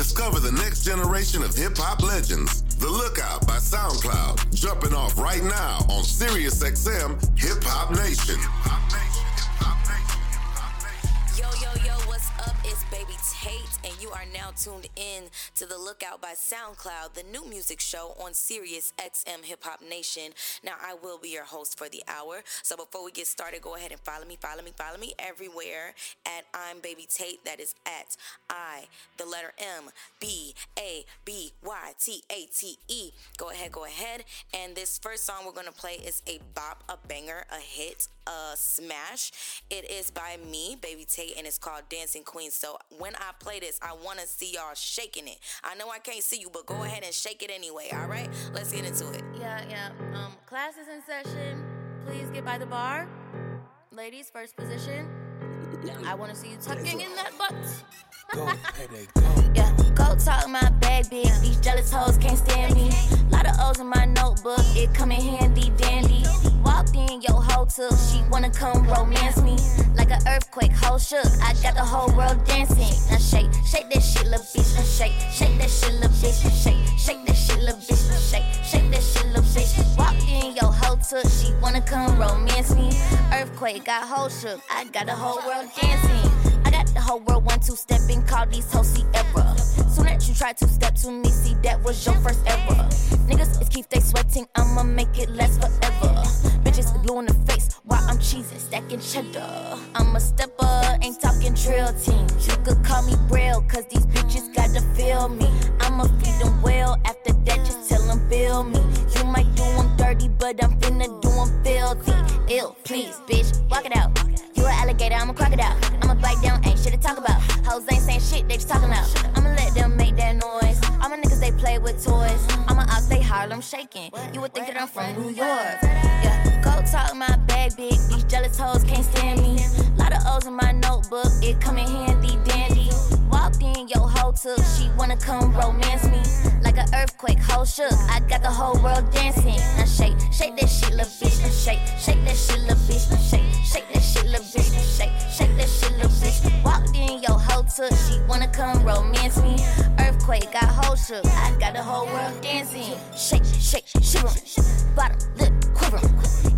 Discover the next generation of hip hop legends. The Lookout by SoundCloud, jumping off right now on SiriusXM Hip Hop Nation. Yo, Baby Tate, and you are now tuned in to The Lookout by SoundCloud, the new music show on Sirius XM Hip Hop Nation. Now, I will be your host for the hour. So before we get started, go ahead and follow me, follow me, follow me everywhere at I'm Baby Tate. That is at I, the letter M, B, A, B, Y, T, A, T, E. Go ahead, go ahead. And this first song we're going to play is a bop, a banger, a hit, a smash. It is by me, Baby Tate, and it's called Dancing Queen. So when I play this, I want to see y'all shaking it. I know I can't see you, but go ahead and shake it anyway, all right? Let's get into it. Yeah, yeah. Um, class is in session. Please get by the bar. Ladies, first position. I want to see you tucking in that butt. Go, payday, go. Yeah, go talk my bag bitch. These jealous hoes can't stand me. Lot of O's in my notebook, it come in handy dandy. Walked in, yo, hoe took. She wanna come romance me. Like an earthquake, hoe shook. I got the whole world dancing. Now shake, shake that shit, little bitch. Now shake, shake that shit, little bitch. Now shake, shake that shit, little bitch. Now shake, shake that shit, little bitch. Walked in, yo, hoe took. She wanna come romance me. Earthquake, got hoe shook. I got the whole world dancing. I got the whole world one two stepping, call these hoes Sierra. Soon as you try to step to me, see that was your first ever. Niggas is keep they sweating, I'ma make it last forever. Bitches blue in the face while I'm cheesing, stacking cheddar. I'm a stepper, ain't talking drill team. You could call me Braille, cause these bitches gotta feel me. I'ma feed them well, after that just tell them bill me. You might do them dirty, but I'm finna do them filthy. Ill, please, bitch, walk it out. You an alligator, I'm a crocodile. I'ma down, ain't shit to talk about. Hoes ain't saying shit, they just talking loud. I'ma let them make that noise. All my niggas, they play with toys. I'm a ox, they Harlem shaking. You would think that I'm from New York. Yeah, go talk my bag big. These jealous hoes can't stand me. Lot of O's in my notebook, it come in handy in, yo, hoe took. She wanna come romance me. Like an earthquake, hoe shook. I got the whole world dancing. Now shake, shake that shit, little bitch. Now shake, shake that shit, little bitch. Now shake, shake that shit, little bitch. Now shake, shake that shit, little bitch. Walked in, yo, hoe took. She wanna come romance me. Earthquake, got hoe shook. I got the whole world dancing. Shake, shake, shivering. Bottom lip quivering.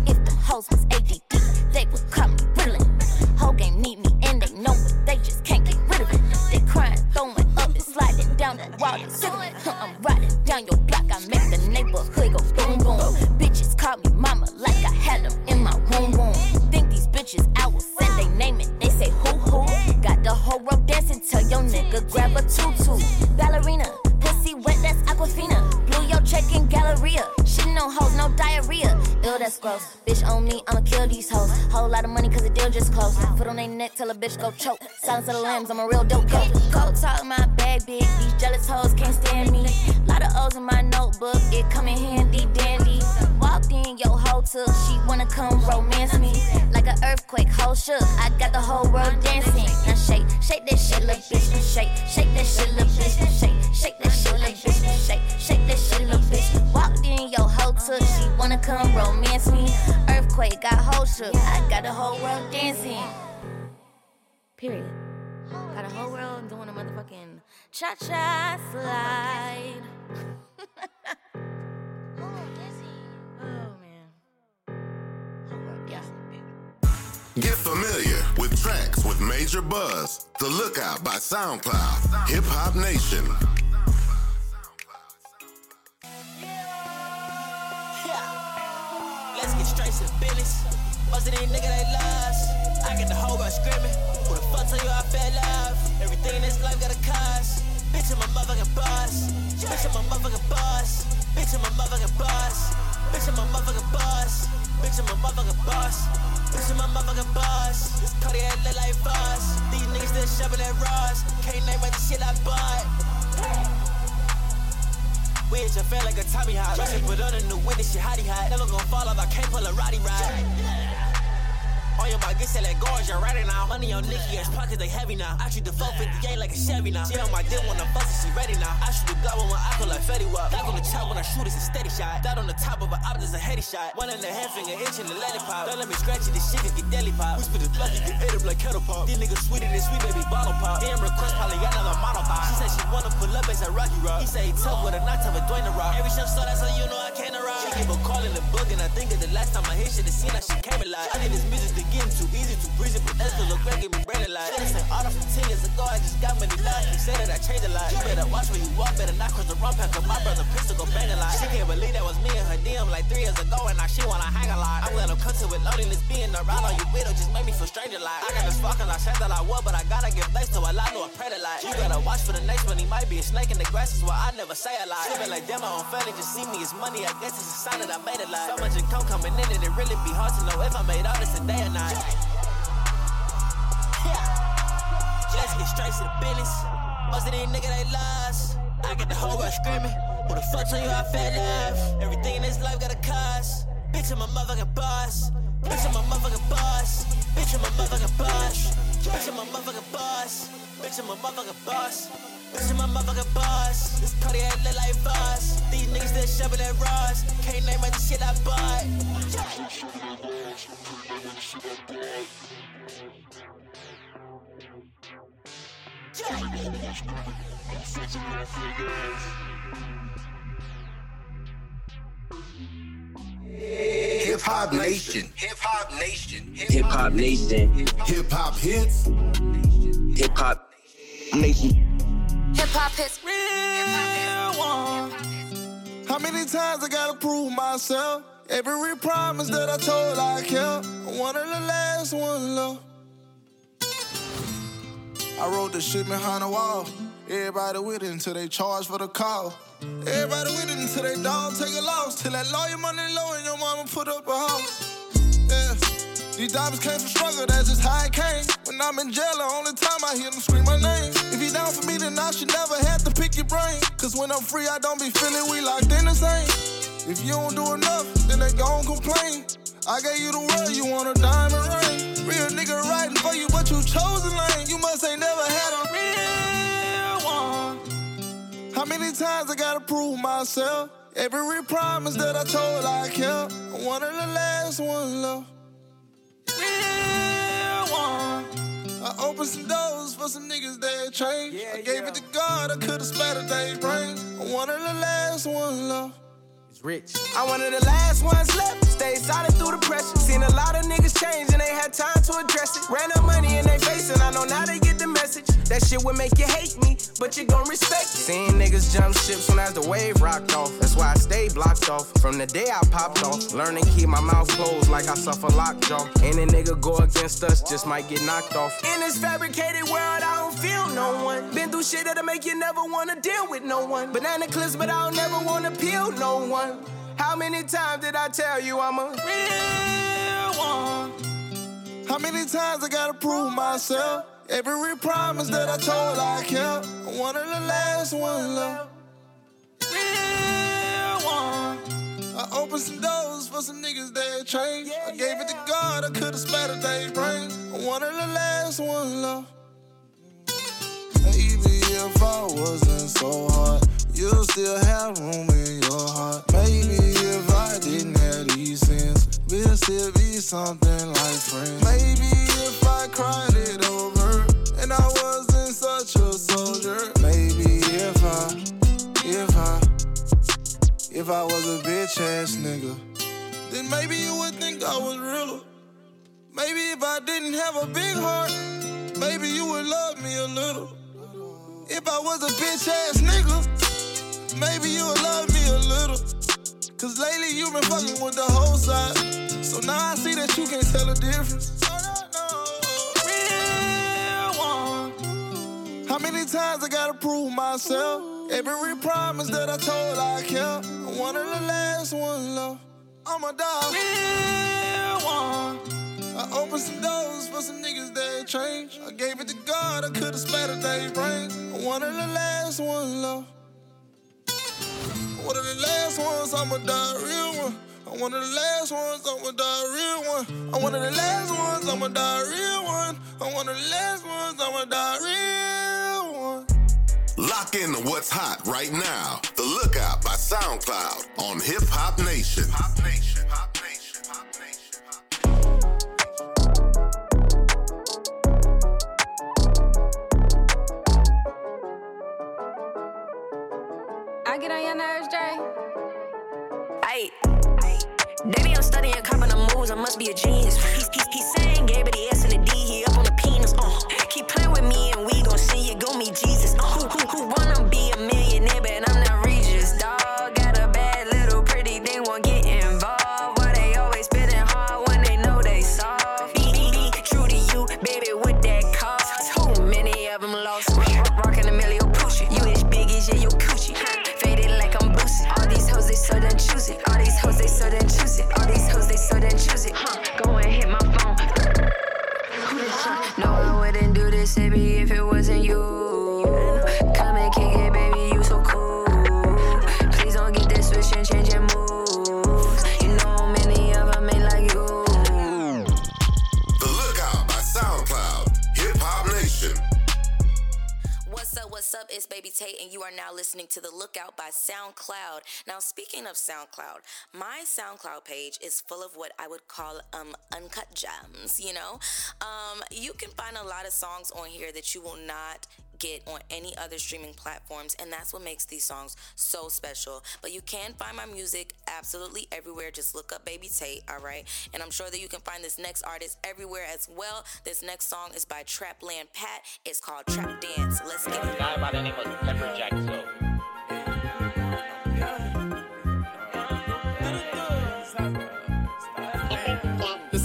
If the hoes was ADD, they would call the. I'm riding down your block. I make the neighborhood go boom boom. Bitches call me mama like I had them in my room room. Think these bitches I No hoes, no diarrhea. Ew, that's gross. Bitch on me, I'ma kill these hoes. Whole lot of money cause the deal just closed. Foot on their neck, tell a bitch go choke. Silence of the lambs, I'm a real dope go. Go talk my bag big. These jealous hoes can't stand me. Lot of O's in my notebook, it come in handy dandy. Walked in, yo, hoe took. She wanna come romance me. Like an earthquake, hoe shook. I got the whole world dancing. Now shake, shake that shit, little bitch. Shake, shake that shit, little bitch. Shake, shake that shit, little bitch. Shake, shake that shit, little bitch. Walked in, yo, hoe took. She wanna come romance me. Earthquake, got hoe shook. I got the whole world dancing. Period. Got a whole world doing a motherfucking cha cha slide. oh. Get familiar with tracks with major buzz. The Lookout by SoundCloud. Hip Hop Nation. These niggas, they lost. I get the whole world screaming. Who the fuck tell you I fell love? Everything in this life got a cost. Bitch, I'm a motherfucking boss. Bitch, I'm a motherfucking boss. Bitch, I'm a motherfucking boss. Bitch, I'm a motherfucking boss. Bitch, I'm a motherfucking boss. Bitch, I'm a motherfucking boss. This Cartier look like boss. These niggas still shopping at Ross. Can't name the shit I bought. We hit your fan like a Tommy hot. Rush put on a new witness, shit hottie hot. Never gon' fall off, I can't pull a Roddy ride. On your bike, get set like gorge, you're riding now. Money on Nicky, ass pockets, they heavy now. I treat the 458 like a Chevy now. She on my dick when I'm bustin', she ready now. I shoot the block when my icon like Fetty Wap. Dock on the chop when I shoot, it's a steady shot. That on the top of an op, it's a heady shot. One in the hand finger, inch in the lollipop. Don't let me scratch it, this shit can get deli pop. Spit the block, you get ate up like kettle pop. These niggas sweeter than sweet baby bottle pop. Damn request, probably got another model pop. She said she wanna pull up Alex at Rocky Rock. He say he tough with a not tough with Dwayne the Rock. Every show start, that's how you know I can't give a call in the book, and I think that the last time I hit shit, it seemed like she came alive. I think this music's been getting too easy, too breezy, but that's the look back, give me brain alive. This ain't auto from 10 years ago, I just got money lies. He said that I changed a lot. You better watch where you walk, better not cross the wrong path, cause my brother pistol go bang a lot. She can't believe that was me and her DM like three years ago, and now she wanna hang a lot. I'm him come to it this being around on you widow, just make me feel stranger like. I got this fucking, I said that I would, but I gotta give thanks to a lot, no, I to like. You gotta watch for the next one, he might be a snake in the grass, is why I never say a lot. Living like damn, I don't just see me as money, I guess it's a sign that I made it like. So much income coming in, and it really be hard to know if I made all this a day or not. Yeah. Let's get straight to the business. Most of these niggas, they lost. I get the whole world screaming. Who the fuck told you I fell love? Everything in this life got a cost. Bitch, I'm a motherfucking boss. Bitch, I'm a motherfucking boss. Bitch, I'm a motherfucking boss. Bitch, motherfucking boss. Bitch, I'm a motherfucking boss. Bitch, I'm a motherfucking boss. This Cartier look like boss. These niggas still shoving at Ross. Can't name the shit I bought. Hip Hop Nation. Hip Hop Nation. Hip Hop Nation. Hip Hop Hits. Hip Hop Nation. Hip hop hits. Real How many times I gotta prove myself? Every promise that I told I kept. One of the last ones, love. I wrote the shit behind the wall. Everybody with it until they charge for the call. Everybody with it until they dog take a loss. Till that lawyer money low and your mama put up a house. Yeah. These diamonds came from struggle, that's just how it came. When I'm in jail, the only time I hear them scream my name. If you down for me, then I should never have to pick your brain. Cause when I'm free, I don't be feeling we locked in the same. If you don't do enough, then they gon' complain. I gave you the world, you want a diamond ring. Real nigga riding for you, but you chose a lane. You must ain't never had a real. How many times I gotta prove myself? Every promise that I told I kept. I'm one of the last ones, love. Real one. I opened some doors for some niggas that changed. I gave it to God, I could've splattered their brains. I'm one of the last ones, love. It's rich. I'm one of the last ones left. Stay solid through the pressure. Seen a lot of niggas change and they had time to address it. Ran up money in their face and I know now they get the message. That shit would make you hate me, but you gon' respect it. Seen niggas jump ships when as the wave rocked off. That's why I stay blocked off. From the day I popped off, learn to keep my mouth closed like I suffer lockjaw. Any nigga go against us just might get knocked off. In this fabricated world, I don't feel no one. Been through shit that'll make you never wanna deal with no one. Banana clips, but I don't never wanna peel no one. How many times did I tell you I'm a real one? How many times I gotta prove myself? Every promise that I told I kept. One of the last ones, love. Real one. I opened some doors for some niggas that changed. I gave it to God, I could've splattered their brains. One of the last ones, love. Maybe if I wasn't so hard, you'll still have room in your heart. Maybe if I didn't have these sins, we'll still be something like friends. Maybe if I cried it over I wasn't such a soldier. Maybe if I, if I, if I was a bitch ass nigga, then maybe you would think I was realer. Maybe if I didn't have a big heart, maybe you would love me a little. If I was a bitch ass nigga, maybe you would love me a little. Cause lately you've been fucking with the whole side. So now I see that you can't tell the difference. How many times I gotta prove myself? Every promise that I told I kept. I'm one of the last ones, love. I'm a dog. One. I opened some doors for some niggas that changed. I gave it to God, I could've splattered their brains. I'm One of the last ones, love. One of the last ones, die a real one. I'm one of the last ones, I'ma die real one. I'm one of the last ones, I'ma die real one. I'm one of the last ones, I'ma die real one. Lock in to what's hot right now. The Lookout by SoundCloud on Hip Hop Nation. Hop Nation. Hop Nation. Hop Nation. I get on your nerves, Dre? Ayy. Baby, I'm studying, copping the moves. I must be a genius. SoundCloud. Now, speaking of SoundCloud, my SoundCloud page is full of what I would call um uncut gems. You know, um, you can find a lot of songs on here that you will not get on any other streaming platforms, and that's what makes these songs so special. But you can find my music absolutely everywhere. Just look up Baby Tate, all right? And I'm sure that you can find this next artist everywhere as well. This next song is by Trapland Pat. It's called Trap Dance. Let's get it. A guy by the name of Pepper Jack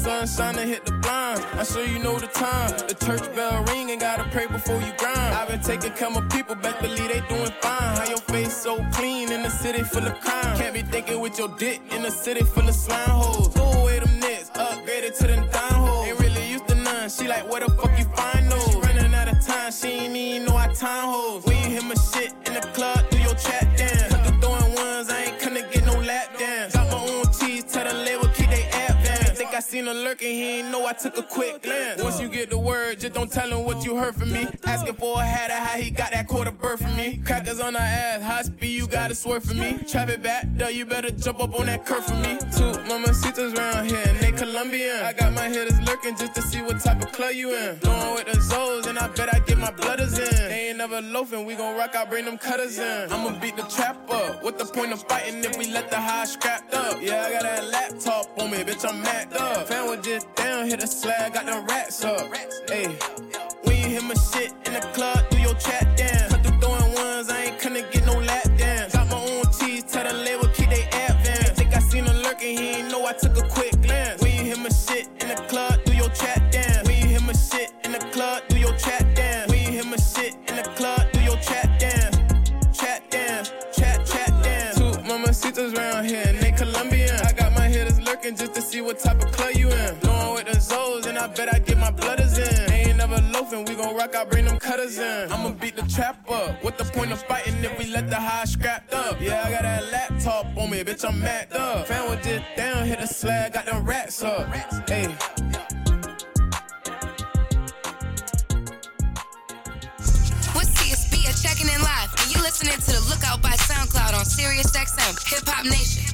The sun shining, hit the blind. I sure you know the time. The church bell ring and gotta pray before you grind. I've been taking care of people, best believe they doing fine. How your face so clean in a city full of crime? Can't be thinking with your dick in a city full of slime holes. Throw away them nets, upgraded to them dime holes. Ain't really used to none. She like, where the fuck you find those? She running out of time, she ain't even know our time hoes. When you hear my shit seen her lurking, he ain't know I took a quick glance. Once you get the word, just don't tell him what you heard from me. Asking for a hat of how he got that quarter bird from me. Crackers on her ass, high speed, you gotta swerve for me. Traffic back, though, you better jump up on that curve for me. Two mamacitas round here, and they Colombian. I got my hitters lurking just to see what type of club you in. Going with the Zoes, and I bet I get my blooders in. They ain't never loafing, we gon' rock out, bring them cutters in. I'ma beat the trap up. What the point of fighting if we let the high scrapped up? Yeah, I got that laptop on me, bitch, I'm macked up. Fan was just down, hit a slag, got the rats up. Hey, when you hear my shit in the club, do your chat dance. Cut the throwing ones, I ain't gonna get no lap dance. Got my own cheese, tell the label keep they vans. Think I seen her lurking, he ain't know I took a quick glance. When you hear my shit in the club, do your chat dance. When you hear my shit in the club, do your chat dance. When you hear my shit in the club, do your chat dance. Chat dance, chat, chat dance. Two mamacitas round here, and they Colombian. I got my hitters lurking just to see what type of club bet I get my blooders in. Ain't never loafing, we gon' rock out, bring them cutters in. I'ma beat the trap up. What the point of fighting if we let the high scrapped up? Yeah, I got that laptop on me, bitch, I'm macked up. Fan was just down, hit a slag, got them rats up. Hey. Checking in live? And you listening to the Lookout by SoundCloud on Sirius XM, Hip Hop Nation.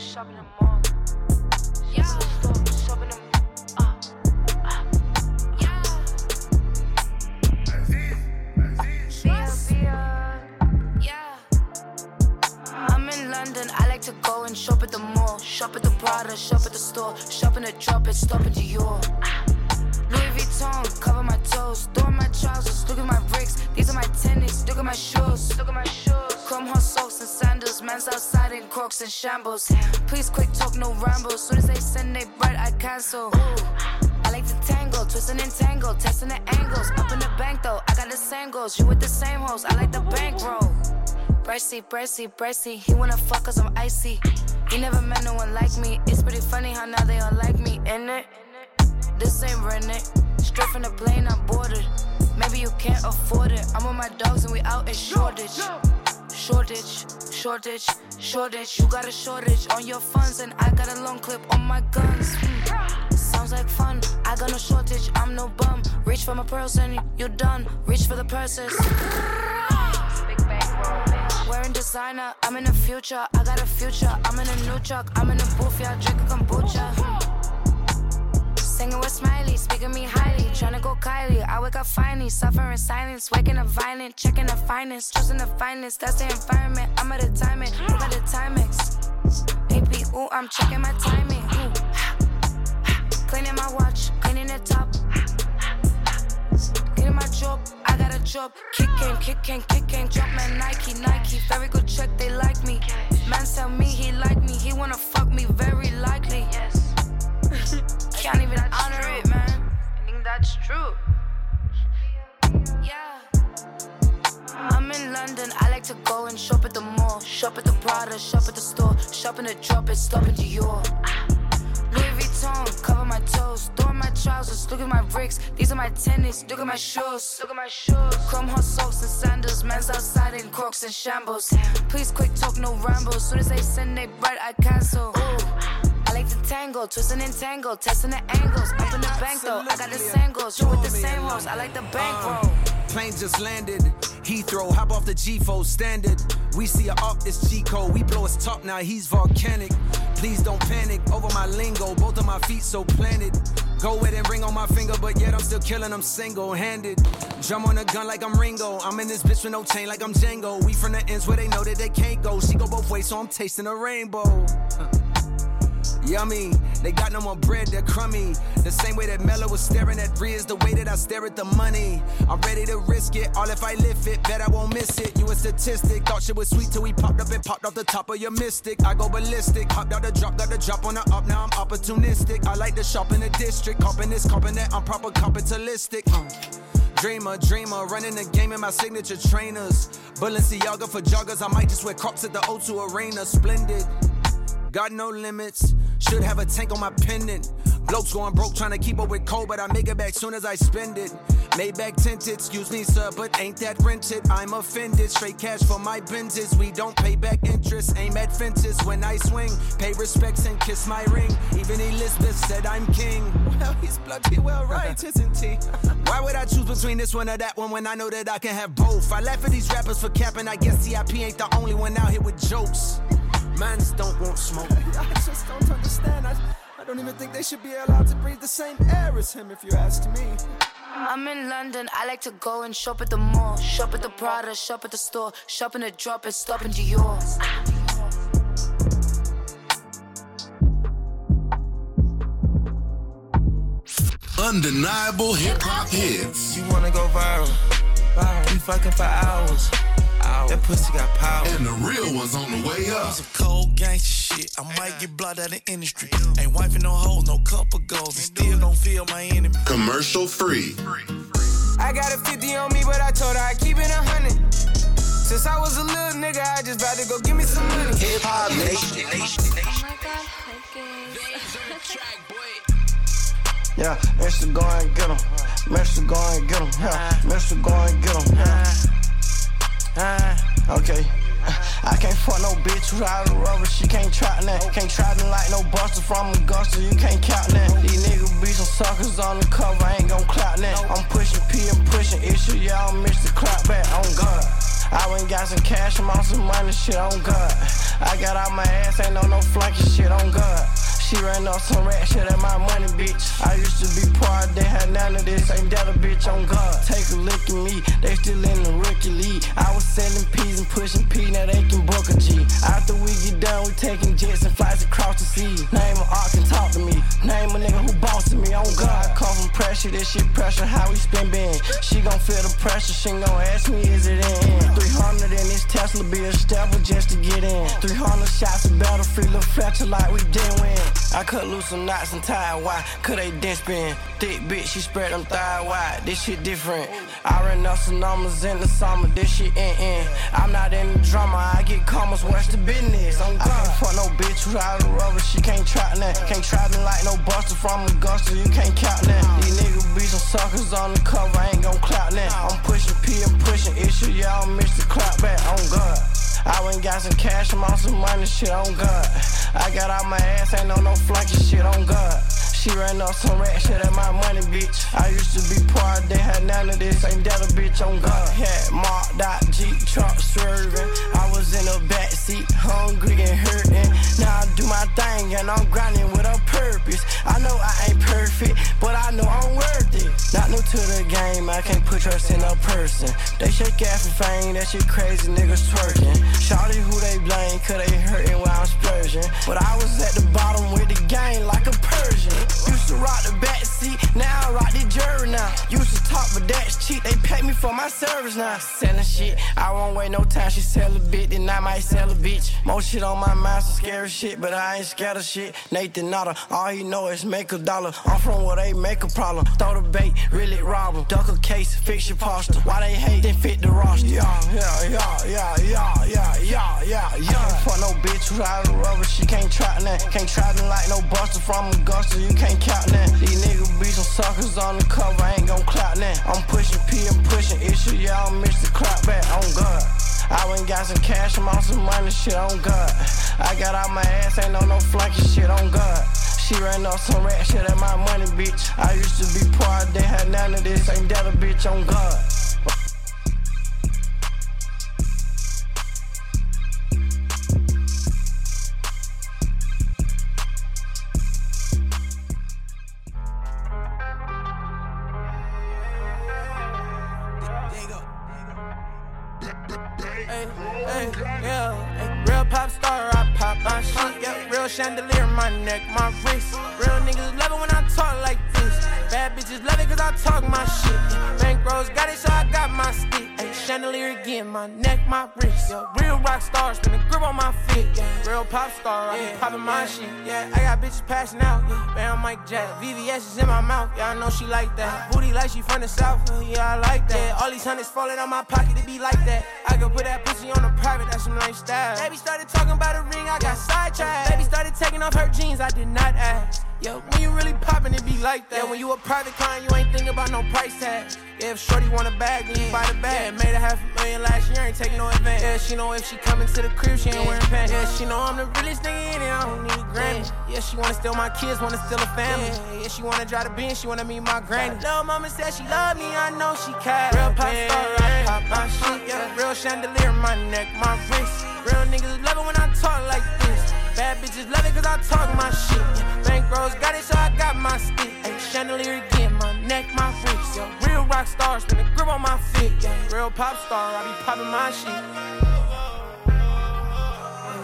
Like to go to shop in the mall. Yeah. In London, I like to go and shop at the mall. Shop at the Prada, shop at the store. Shop in the drop it, stop at Dior. Ah. Louis Vuitton, cover my toes. Throw my trousers, look at my bricks. These are my tennis, look at my shoes. Look at my shoes. Chrome Heart socks and sandals. Man's outside in crocs and shambles. Please quick talk, no rambles. Soon as they send they bread, I cancel. Ooh. I like to tangle, twisting and tangle, testing the angles. Up in the bank though, I got the same goals. You with the same hoes, I like the bankroll. Bracy, bracy, bracy. He wanna fuck cause I'm icy. He never met no one like me. It's pretty funny how now they all like me, in it? This ain't rented. Straight from the plane, I'm boarded. Maybe you can't afford it. I'm with my dogs and we out in shortage. Shortage, shortage, shortage. You got a shortage on your funds, and I got a long clip on my guns. Hmm. Sounds like fun. I got no shortage, I'm no bum. Reach for my pearls and you're done. Reach for the purses. Wearing designer, I'm in the future. I got a future. I'm in a new truck. I'm in a booth, yeah, drinking kombucha. Singing with Smiley, speaking me highly. Tryna go Kylie. I wake up finally, suffering silence, waking up violent, checking the finest, choosing the finest. That's the environment. I'm at a timing, I'm at a Timex. AP, ooh, I'm checking my timing. Ooh. Cleaning my watch, cleaning the top. Getting my job, I got a job. Kicking, kicking, kicking. Jump man, Nike, Nike. Very good check, they like me. Man tell me he like me, he wanna fuck me, very likely. Yes. Can't even honor it, man. I think that's true. Yeah. I'm in London, I like to go and shop at the mall. Shop at the Prada, shop at the store. Shop in the drop it, stop in Dior. Louis Vuitton, cover my toes. Throw my trousers, look at my bricks. These are my tennis, look at my shoes. Look at my shoes. Chrome Heart socks and sandals. Man's outside in crocs and shambles. Please quick talk, no rambles. Soon as they send they bright, I cancel. Ooh. Like to twisting and tangle, testing the angles. Up in the bank though, I got the sangles. You with the same rolls, I like the bankroll. Uh, Plane just landed. Heathrow, hop off the G4 standard. We see a up, it's Chico. We blow his top now, he's volcanic. Please don't panic over my lingo. Both of my feet so planted. Go with and ring on my finger, but yet I'm still killing them single handed. Drum on a gun like I'm Ringo. I'm in this bitch with no chain like I'm Django. We from the ends where they know that they can't go. She go both ways, so I'm tasting a rainbow. Yummy, they got no more bread, they're crummy. The same way that Mello was staring at Riz, the way that I stare at the money. I'm ready to risk it, all if I lift it, bet I won't miss it. You a statistic, thought shit was sweet till we popped up and popped off the top of your mystic. I go ballistic, hopped out the drop, got the drop on the up, now I'm opportunistic. I like to shop in the district, copping this, copping that, I'm proper capitalistic. Uh. Dreamer, dreamer, running the game in my signature trainers. Balenciaga for joggers, I might just wear crops at the O2 Arena. Splendid. Got no limits. Should have a tank on my pendant. Blokes going broke trying to keep up with cold, but I make it back soon as I spend it. Maybach tinted, excuse me, sir, but ain't that rented? I'm offended. Straight cash for my Benzes. We don't pay back interest. Aim at fences when I swing. Pay respects and kiss my ring. Even Elizabeth said I'm king. Well, he's bloody well right, isn't he? Why would I choose between this one or that one when I know that I can have both? I laugh at these rappers for capping. I guess CIP ain't the only one out here with jokes. Mans don't want smoke. I just don't understand. I, I don't even think they should be allowed to breathe the same air as him, if you ask me. I'm in London, I like to go and shop at the mall. Shop at the Prada, shop at the store. Shop in the drop and stop in Dior. Undeniable hip hop hits. You wanna go viral? Viral. We fucking for hours. That pussy got power. And the real one's on the way up. Some cold gangster shit. I might get blood out of the industry. Ain't wifing no hoes, no couple goals, and still don't feel my enemy. Commercial free. I got a 50 on me, but I told her I keep it a hundred. Since I was a little nigga, I just about to go give me some money. Hip Hop Nation. Yeah, Mr. Go and get him. Mr. Go and get him. Yeah, Mr. Go and get him. Yeah. Okay. I can't fuck no bitch who's out of rubber, she can't trap that. Can't trap me like no buster from Augusta, you can't count that. These niggas be some suckers on the cover, I ain't gon' clap that. I'm pushing P and pushing issue, y'all miss the clap back on God. I went got some cash, I'm on some money, shit on God. I got out my ass, ain't no no flunky shit on God. She ran off some rat shit at my money, bitch. I used to be poor, they had none of this. Ain't that a bitch on God? Take a look at me, they still in the rookie league. I was selling peas and pushing P, now they can book a G. After we get done, we taking jets and flights across the sea. Name a art can talk to me. Name a nigga who bossing me on God. Come from pressure, this shit pressure, how we spin bend. She gon' feel the pressure, she gon' ask me, is it in? 300 in this Tesla, be a stepper just to get in. 300 shots of battle, battlefield, little Fletcher like we didn't win. I cut loose some knots and tie why? Could they dent spin? Thick bitch, she spread them thigh wide. This shit different. I ran up some numbers in the summer. This shit ain't in. I'm not in the drama. I get commas. What's the business? I'm I can't fuck no bitch who's out of rubber. She can't trap that. Can't trap me like no buster from Augusta. You can't count that. These niggas be some suckers on the cover. I ain't gon' clap that. I'm pushing P and pushing issue. Y'all miss the clap back. On God. I went got some cash, I'm on some money, shit on God. I got out my ass, ain't no no flunky shit on God. She ran off some rat shit at my money, bitch. I used to be poor, they had none of this. Ain't that a bitch on God? Had marked out Jeep truck swerving. I was in the back seat, hungry and hurting. Now I do my thing and I'm grinding with a purpose. I know I ain't perfect, but I know I'm worth it. Not new to the game, I can't put trust in a person. They shake ass for fame, that shit crazy niggas twerking. Shawty who they blame, cause they hurting while I'm splurging. But I was at the bottom with the game like a Persian. Used to rock the back seat, now I rock the jury now. Used to talk, but that's cheap, they pay me for my service now. Selling shit, I won't wait no time, she sell a bit, then I might sell a bitch. More shit on my mind, some scary shit, but I ain't scared of shit. Nathan Nutter, all he know is make a dollar. I'm from where they make a problem. Throw the bait, really rob them. Duck a case, fix your posture. Why they hate, then fit the roster. Yeah, yeah, yeah, yeah, yeah, yeah, yeah, yeah, yeah. For no bitch who's out of rubber, she can't try that. Can't try them like no buster from Augusta, you can't count that. These niggas be some suckers on the cover, I ain't gon' clout that. I'm pushing P and pushing issue, yeah, I'm Mr. Clap back on God. I went got some cash, I'm on some money, shit on God. I got out my ass, ain't no no flunky shit on God. She ran off some rat shit at my money, bitch. I used to be poor, they had none of this, ain't that a bitch on God. South. Yeah, I like that. Yeah, all these hundreds falling out my pocket, it be like that. I could put that pussy on a private, that's some lifestyle. Baby started talking about a ring, I got sidetracked. Baby started taking off her jeans, I did not ask. Yeah, when you really poppin', it be like that. Yeah, when you a private client, you ain't thinking about no price tag. Yeah, if Shorty want a bag, then you buy the bag. Yeah, made a half a million last year, ain't take no advance. Yeah, she know if she coming to the crib, she ain't wearing pants. Yeah, she know I'm the realest nigga in it, I don't need a granny. Yeah, she wanna steal my kids, wanna steal a family. Yeah, yeah she wanna drive the Benz, she wanna meet my granny. Little mama said she love me, I know she can. Real pop star, I pop my shit. Yeah, real chandelier, in my neck, my wrist. Real niggas love it when I talk like this. Bad bitches love it cause I talk my shit. Bankrolls got it, so I got my stick. Ay, chandelier again, my neck, my wrist. Yeah, real rock stars, spin a grip on my feet. Yeah, real pop star, I be popping my shit.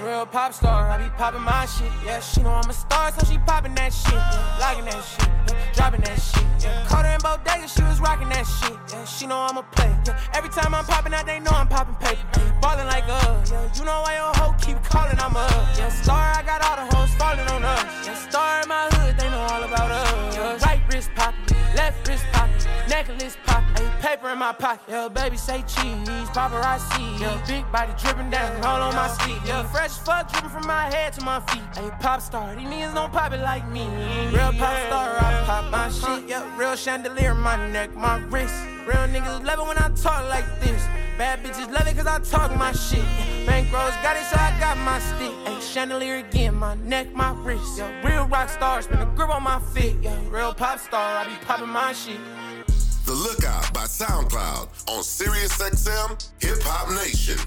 Real pop star, I be popping my shit. Yeah, she know I'm a star, so she popping that shit. Yeah, liking that shit, yeah, dropping that shit. Yeah, caught her in bodega, she was rocking that shit. Yeah, she know I'm a play. Yeah, every time I'm popping out, they know I'm popping paper. Ballin' like uh, yeah, you know why your hoe keep calling, I'm up. Yeah, star, I got all the hoes falling on us. Yeah, star in my hood, they know all about us. Yeah, right wrist poppin', left wrist poppin', necklace hey, paper in my pocket. Yeah, baby say cheese, paparazzi. Yeah, big body dripping down, all on my sleeve. Yeah, fresh as fuck dripping from my head to my feet. Hey, pop star, these niggas don't pop it like me. Real pop star, I pop my shit. Yeah, real chandelier, my neck, my wrist. Real niggas love it when I talk like this. Bad bitches love it cause I talk my shit. Bankrolls got it, so I got my stick. Hey, chandelier again, my neck, my wrist. Yeah, real rock star, spin a grip on my feet. Yeah, real pop star, I be popping my shit. The Lookout by SoundCloud on SiriusXM Hip Hop Nation.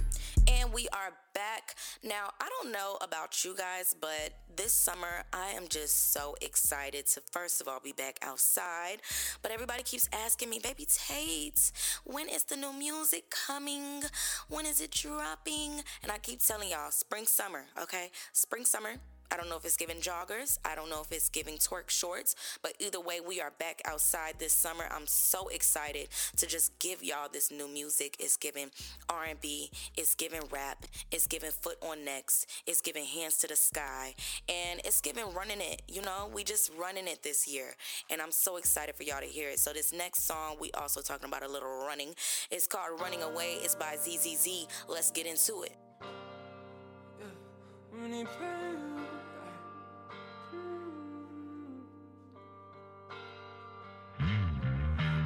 And we are back. Now, I don't know about you guys, but this summer I am just so excited to first of all be back outside. But everybody keeps asking me, Baby Tate, when is the new music coming? When is it dropping? And I keep telling y'all, spring, summer, okay? Spring, summer. I don't know if it's giving joggers. I don't know if it's giving twerk shorts. But either way, we are back outside this summer. I'm so excited to just give y'all this new music. It's giving R&B. It's giving rap. It's giving foot on necks. It's giving hands to the sky. And it's giving running it. You know, we just running it this year. And I'm so excited for y'all to hear it. So this next song, we also talking about a little running. It's called Running Away. It's by ZZZ. Let's get into it. When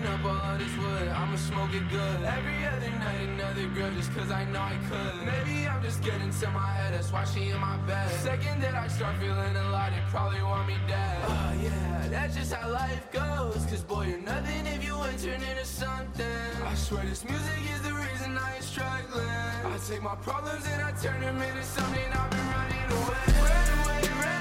Up all this wood, I'ma smoke it good. Every other night another girl just cause I know I could. Maybe I'm just getting to my head, that's why she in my bed. Second that I start feeling a lot, they probably want me dead. Oh yeah, that's just how life goes. Cause boy, you're nothing if you ain't turn into something. I swear this music is the reason I ain't struggling. I take my problems and I turn them into something I've been running away. Run away, run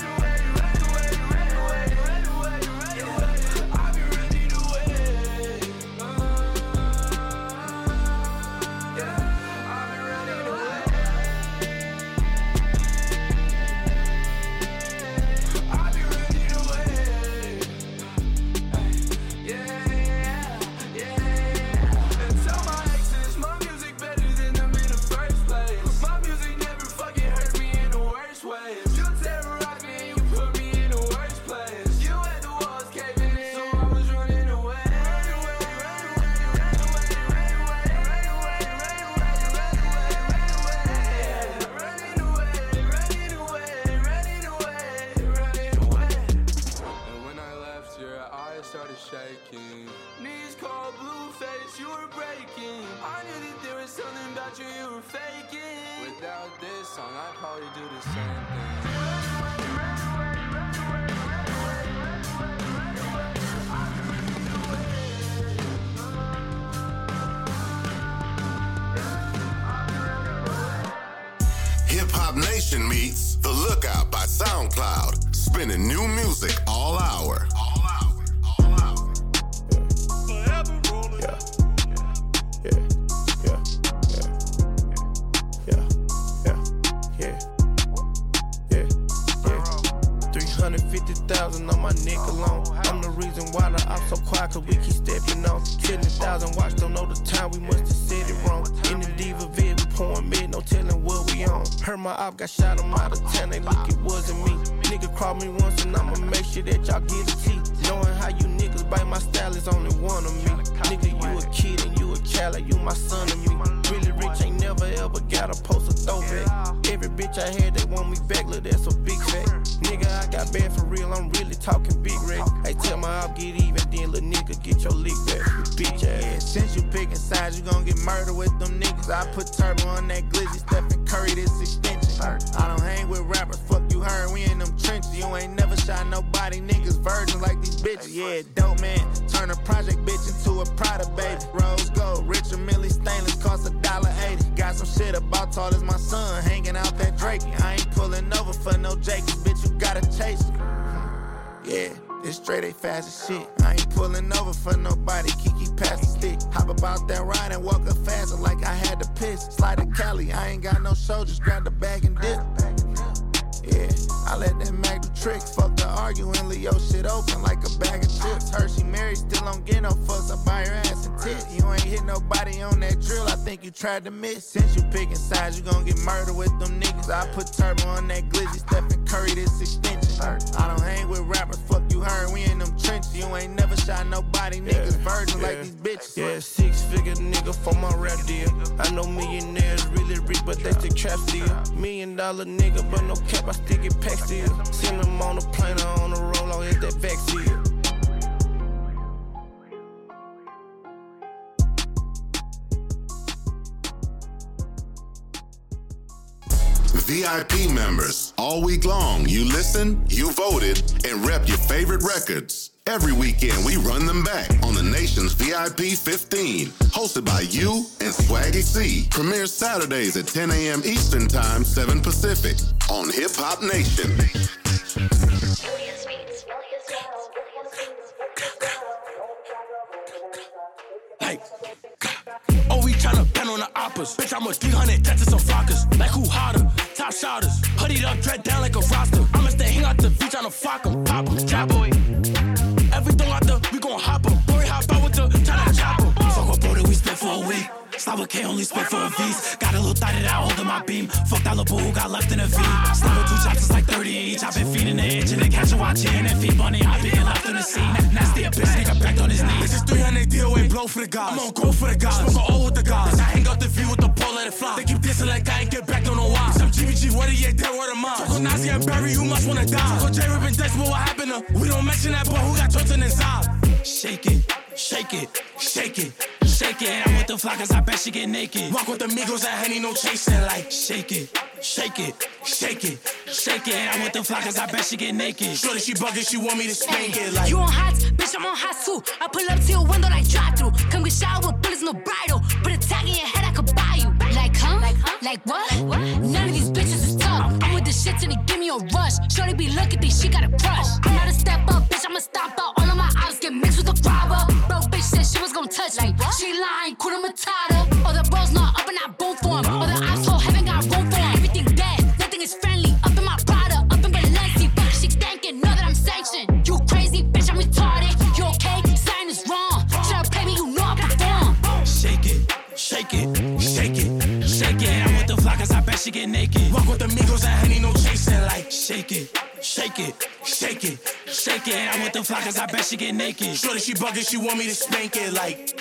spinning new music still trap still. Million dollar nigga, but no cap, I still get packed still. Send them on the plane or on the roll, I'll hit that vaccine. VIP members, all week long, you listen, you voted, and rep your favorite records. Every weekend, we run them back on the nation's VIP 15, hosted by you and Swaggy C. Premieres Saturdays at 10 a.m. Eastern Time, 7 Pacific on Hip Hop Nation. Like, oh, we tryna bend on the oppas. Bitch, I'm a 300 death to some flockers. Like who harder? Top shotters. Hoodied up, dread down like a roster. I'ma stay hang out the beach on tryna flock 'em. Pop trap Slava K only spit for a V's. Got a little thought that I hold in my beam. Fuck that little boo who got left in a V. Slava two chops, it's like 30 each. I've been feeding the itch and they catch a watching and feed bunny. I've been left in the scene. Nasty a bitch, nigga back on his knees. This is 300 DOA blow for the guys. I'm on go for the guys. Smoke a O with the guys. I hang out the V with the pole, let it fly. They keep dissing like I ain't get back, don't know why. Some GBG, what yeah, dead word of mine. Talk on Nazi and Barry, you must wanna die. Talk on J Rip and Dex, but what happened to? We don't mention that boy who got tortured inside. Shake it, shake it, shake it, shake it. I'm with the cause I bet she get naked. Walk with the Migos and honey, no chasing. Like, shake it, shake it, shake it, shake it. I'm with the cause I bet she get naked. Shorty, she bugging, she want me to spank it. Like, You on hot, bitch, I'm on hot too. I pull up to your window like drive through. Come get shot with bullets, no bridle. Put a tag in your head, I could buy you. Like, huh? Like, huh? Like what? None of these bitches is the shit till they give me a rush. Shorty be looking, think she got a crush. I'm not a step up, bitch, I'ma stop out. All of my ops get mixed with the robber. Bro, bitch said she was gonna touch me. She lying, Kuna Matata. All she get naked. Shorty, she bugging, she want me to spank it. Like,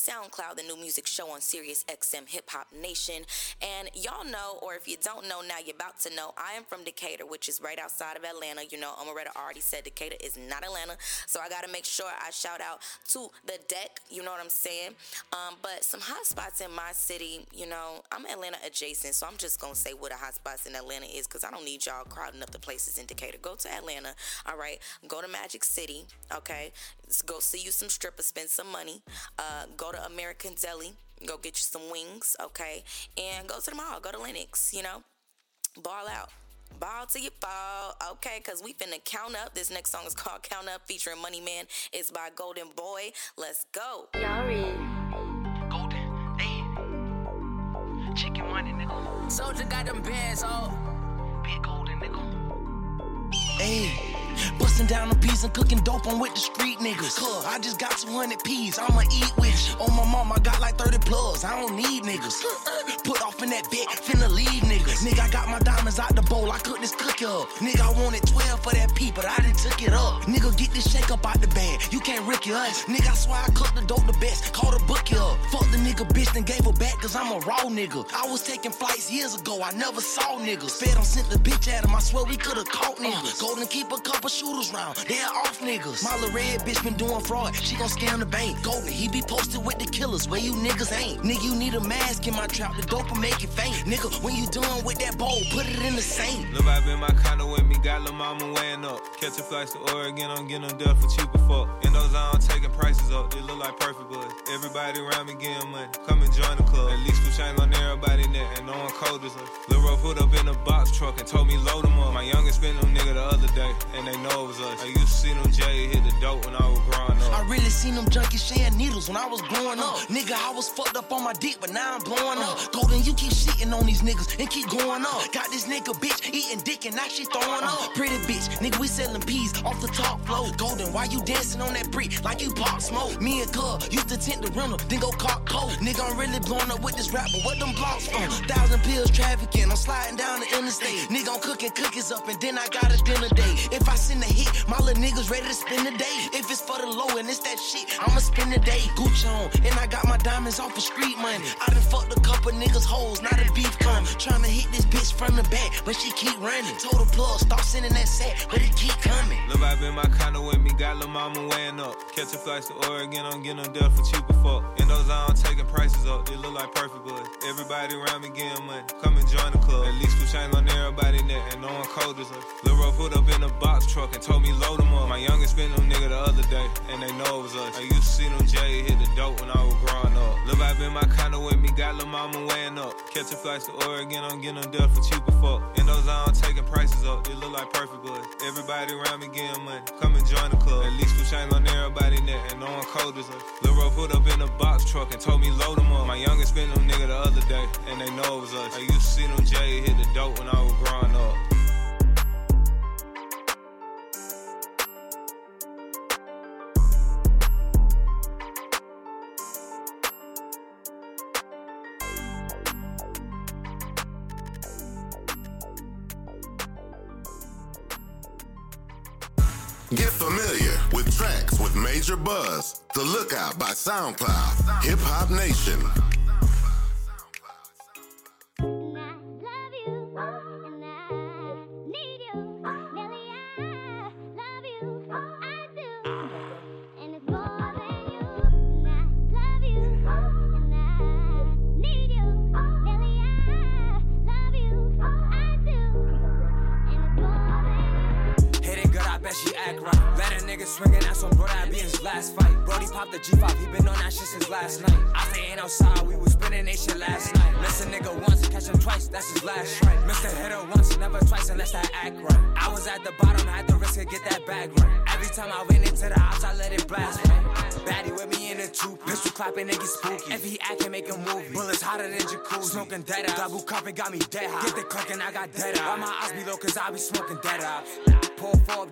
SoundCloud, the new music show on Sirius XM Hip Hop Nation. And y'all know, or if you don't know now, you're about to know, I am from Decatur, which is right outside of Atlanta. You know, Omeretta already said Decatur is not Atlanta, so I got to make sure I shout out to the deck. You know what I'm saying? Um, but some hot spots in my city, you know, I'm Atlanta adjacent, so I'm just going to say what a hot spots in Atlanta is because I don't need y'all crowding up the places in Decatur. Go to Atlanta, all right? Go to Magic City, okay? Let's go see you some strippers, spend some money. Uh, go to American Deli, go get you some wings, okay? And go to the mall, go to Lenox, you know? Ball out. Ball till you fall, okay? Cause we finna count up. This next song is called Count Up, featuring Money Man. It's by Golden Boy. Let's go. Y'all ready? Chicken money, nigga. Soldier got them bands, oh. Big golden nigga. Hey, busting down the peas and cooking dope. I'm with the street niggas. Cuz I just got 200 peas. I'ma eat with you. On my mom, I got like 30 plugs. I don't need niggas. Put off in that bed, finna leave niggas. Nigga, I got my diamonds out the bowl. I cooked this cookie up. Nigga, I wanted 12 for that pea, but I done took it up. Nigga, get this shake up out the bag. You can't ricky us. Nigga, I swear I cooked the dope the best. Call the bookie up. Fuck the nigga bitch, then gave her back, cause I'm a raw nigga. I was taking flights years ago. I never saw niggas. Fed on sent the bitch at him. I swear we could've caught niggas. Golden keep a couple shooters round. They're off niggas. My little red bitch been doing fraud. She gon' scam the bank. Golden, he be posted with the killers. Where you niggas ain't. Nigga, you need a mask in my trap. The dope will make you faint. Nigga, when you done with that bowl, put it in the same. Lil' vibe in my condo with me, got lil' mama weighing up. Catching flights to Oregon, I'm getting them dealt for cheaper fuck. In those on taking prices up, it look like perfect buzz. Everybody around me getting money, come and join the club. At least we shine on everybody neck, and no one cold as us. Lil' Ro put up in a box truck and told me load them up. My youngest been them nigga the other day, and they know it was us. I used to see them J hit the dope when I was growing up. I really seen them junkies sharing needles when I was growing up. Nigga, I was fucked up on my dick, but now I'm blowing up. Golden, you keep shitting on these niggas and keep going up. Got this nigga bitch eating dick and now she throwing up. Pretty bitch, nigga, we selling peas off the top floor. Golden, why you dancing on that brick like you pop smoke? Me and Cub used to tint the rental, then go cop cold. Nigga, I'm really blowing up with this rap, but what them blocks from? Thousand pills trafficking, I'm sliding down the interstate. Nigga, I'm cooking cookies up and then I got a dinner date. If I send a hit, my little niggas ready to spend the day. If it's for the low and it's that shit, I'ma spend the day. Gucci on, and I got my diamonds off of street money. I done fucked a couple niggas hoes, not a beef come. Tryna hit this bitch from the back, but she keep running. Told the plug, stop sending that set, but it keep coming. Lil' vibe in my condo with me, got lil' mama weighing up. Catching flights to Oregon, I'm getting them dealt for cheaper fuck. In those on taking prices up, they look like perfect buzz. Everybody around me getting money, come and join the club. At least we shine on everybody neck, and no one cold as us. Lil' Ro put up in a box truck and told me load them up. My youngest been them nigga the other day, and they know it was us. I used to see them J hit the dope when I was growing up. Lil' vibe in my condo with me, got lil' mama weighing up. Catching flights to Oregon, I'm getting them dealt for cheaper fuck. In those on taking prices up, it look like perfect buzz. Everybody around me getting money, come and join the club. At least we shine on everybody neck, and no one cold as us. Lil' Ro put up in a box truck and told me load them up. My youngest been them nigga the other day, and they know it was us. I used to see them J hit the dope when I was growing up. The Lookout by SoundCloud. Hip Hop Nation. Smoking dead. Double cupping got me dead high. Get the clucking, I got dead out. Why my eyes be low, cause I be smoking dead out.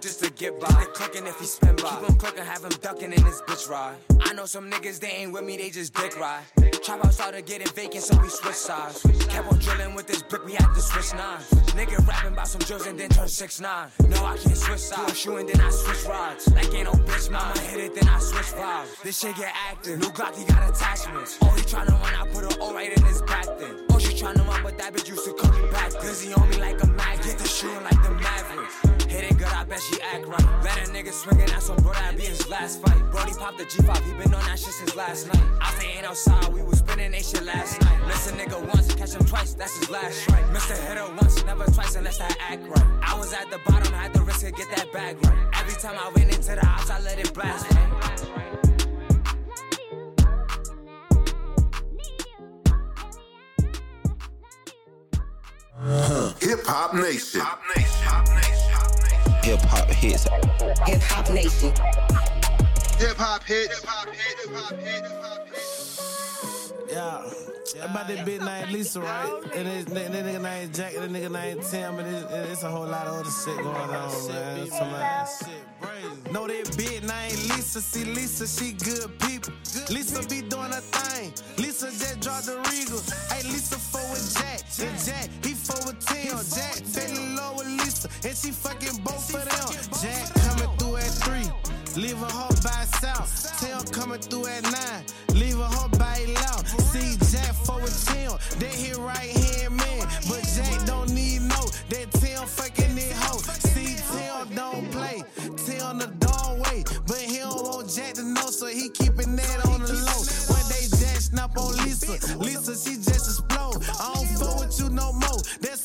Just to get by. Clucking if he spin by. Keep him clucking, have him ducking in his bitch ride. I know some niggas, they ain't with me, they just dick ride. Trap out started getting vacant, so we switch sides. Kept on drilling with this brick, we had to switch nine. Nigga rapping about some drills and then turn six nine. No, I can't switch sides. Shoe and then I switch rods. Like ain't no bitch, mama hit it, then I switch vibes. This shit get active. New Glock, he got attachments. Oh, he tryna run, I put an O right in his back then. Oh, she tryna run, but that bitch used to it back. He on me like a mag. Get the shooting like the Mavericks. Hit it good, I bet she act right. Let a nigga swinging at some bro, that be his last fight. Brody popped the G5, he been on that shit since last night. I say ain't outside, we was spinning that shit last night. Miss a nigga once, catch him twice, that's his last strike. Mr. Hitter once, never twice unless I act right. I was at the bottom, had to risk to get that bag right. Every time I went into the house, I let it blast right. Hip Hop Nation. Hip hop Nation Hip Hop hits. Hip Hop Nation. Hip hop hits. Yeah. About that bitch named Lisa, right? And this, that, that nigga named Jack, and that nigga named Tim, and it's, it's a whole lot of other shit going on, man. Somebody. Know that bitch named Lisa, see Lisa, she good people. Lisa be doing her thing. Lisa just dropped the Regal. Hey, Lisa for with Jack, and Jack, he for a 10. Jack, Taylor Low with Lisa, and she fucking both of them. Jack coming through at 3, leaving her by south. Tell coming through at 9, leaving her by 11. See Jack for a 10, they hit right hand man. But Jack don't need no, that tell fucking it hoe. See Tell don't play, Tail the dog way. But he don't want Jack to know, so he keeping that on the low. One day Jack snap on Lisa, Lisa she just a no more. That's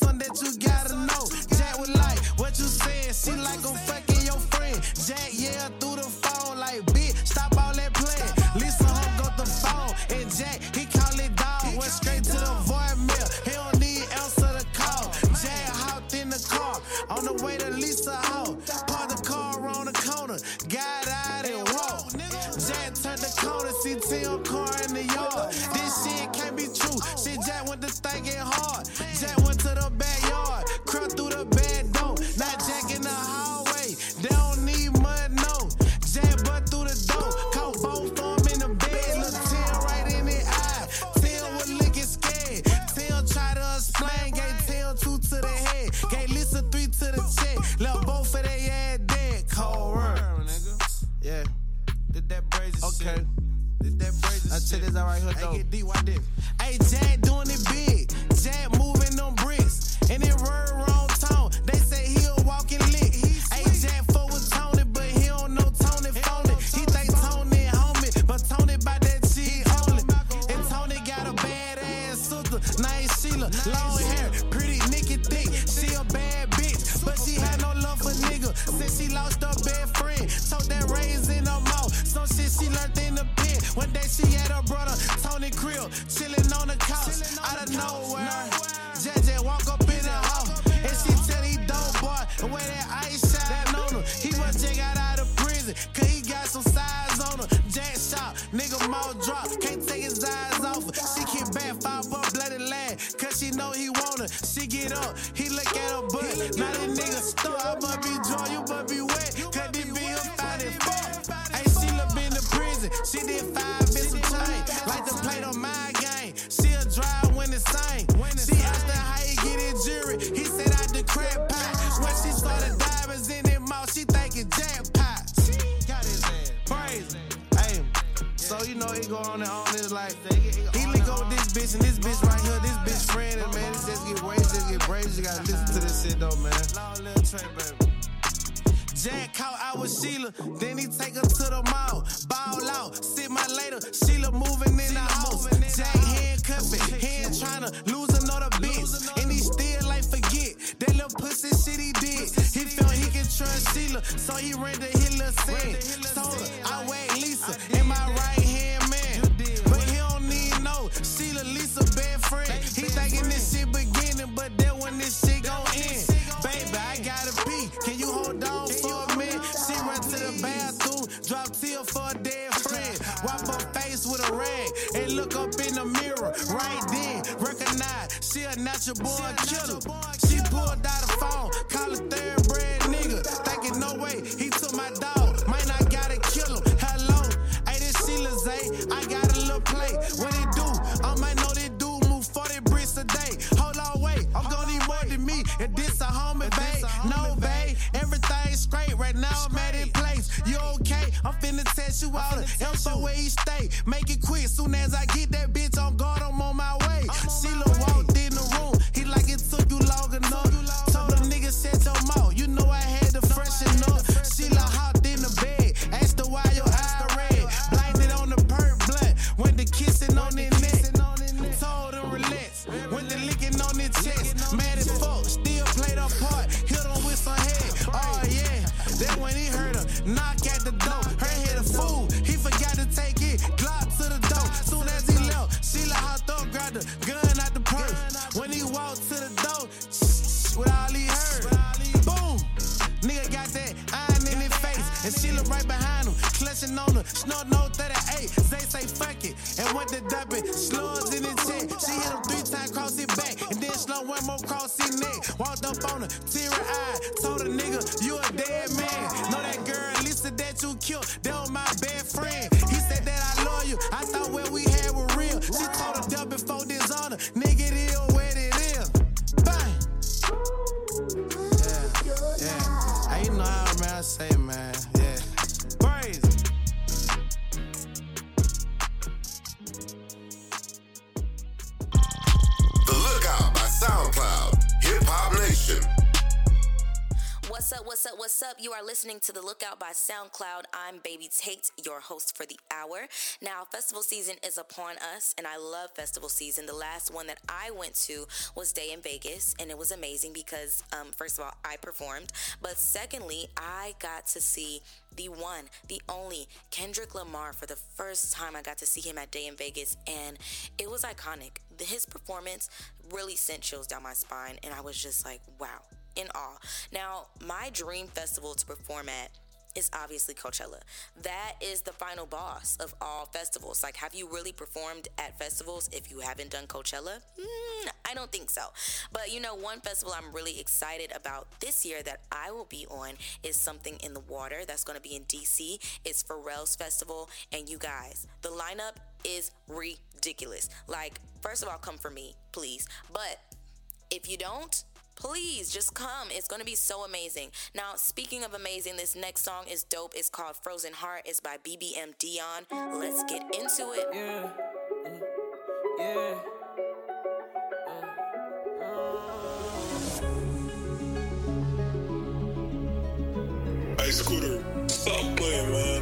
prison. She did five bits of chain. Like to play on my game. She'll drive when it's same. She asked her how you get it jury. He said I the crap pot. When she saw the diamonds in it mouth, she thinking jackpot. Got his ass. Praise. Hey. So you know he go on and on. It's like he link up this bitch and this bitch right here, this bitch friend, and man, this just get raised, just get raised. You gotta listen to this shit though, man. Long little train, baby. Jack caught out with Sheila, then he take her to the mall. Ball out, sit my later. Sheila moving in the house. Jack handcuffing, hand trying to lose another bitch. And he still like forget that little pussy shit he did. He felt he can trust Sheila, so he ran the listening to The Lookout by SoundCloud. I'm Baby Tate, your host for the hour. Now, festival season is upon us, and I love festival season. The last one that I went to was Day N Vegas, and it was amazing because, um, first of all, I performed, but secondly, I got to see the one, the only Kendrick Lamar for the first time I got to see him at Day N Vegas, and it was iconic. His performance really sent chills down my spine, and I was just like, wow in awe. Now, my dream festival to perform at is obviously Coachella. That is the final boss of all festivals. Like, have you really performed at festivals if you haven't done Coachella? Mm, I don't think so. But you know, one festival I'm really excited about this year that I will be on is Something in the Water. That's going to be in DC. It's Pharrell's festival. And you guys, the lineup is ridiculous. Like, first of all, come for me, please. But if you don't, please just come. It's going to be so amazing. Now, speaking of amazing, this next song is dope. It's called Frozen Heart. It's by BBM Dion. Let's get into it. Yeah. Yeah. Uh, uh. Hey, Scooter, stop playing, man.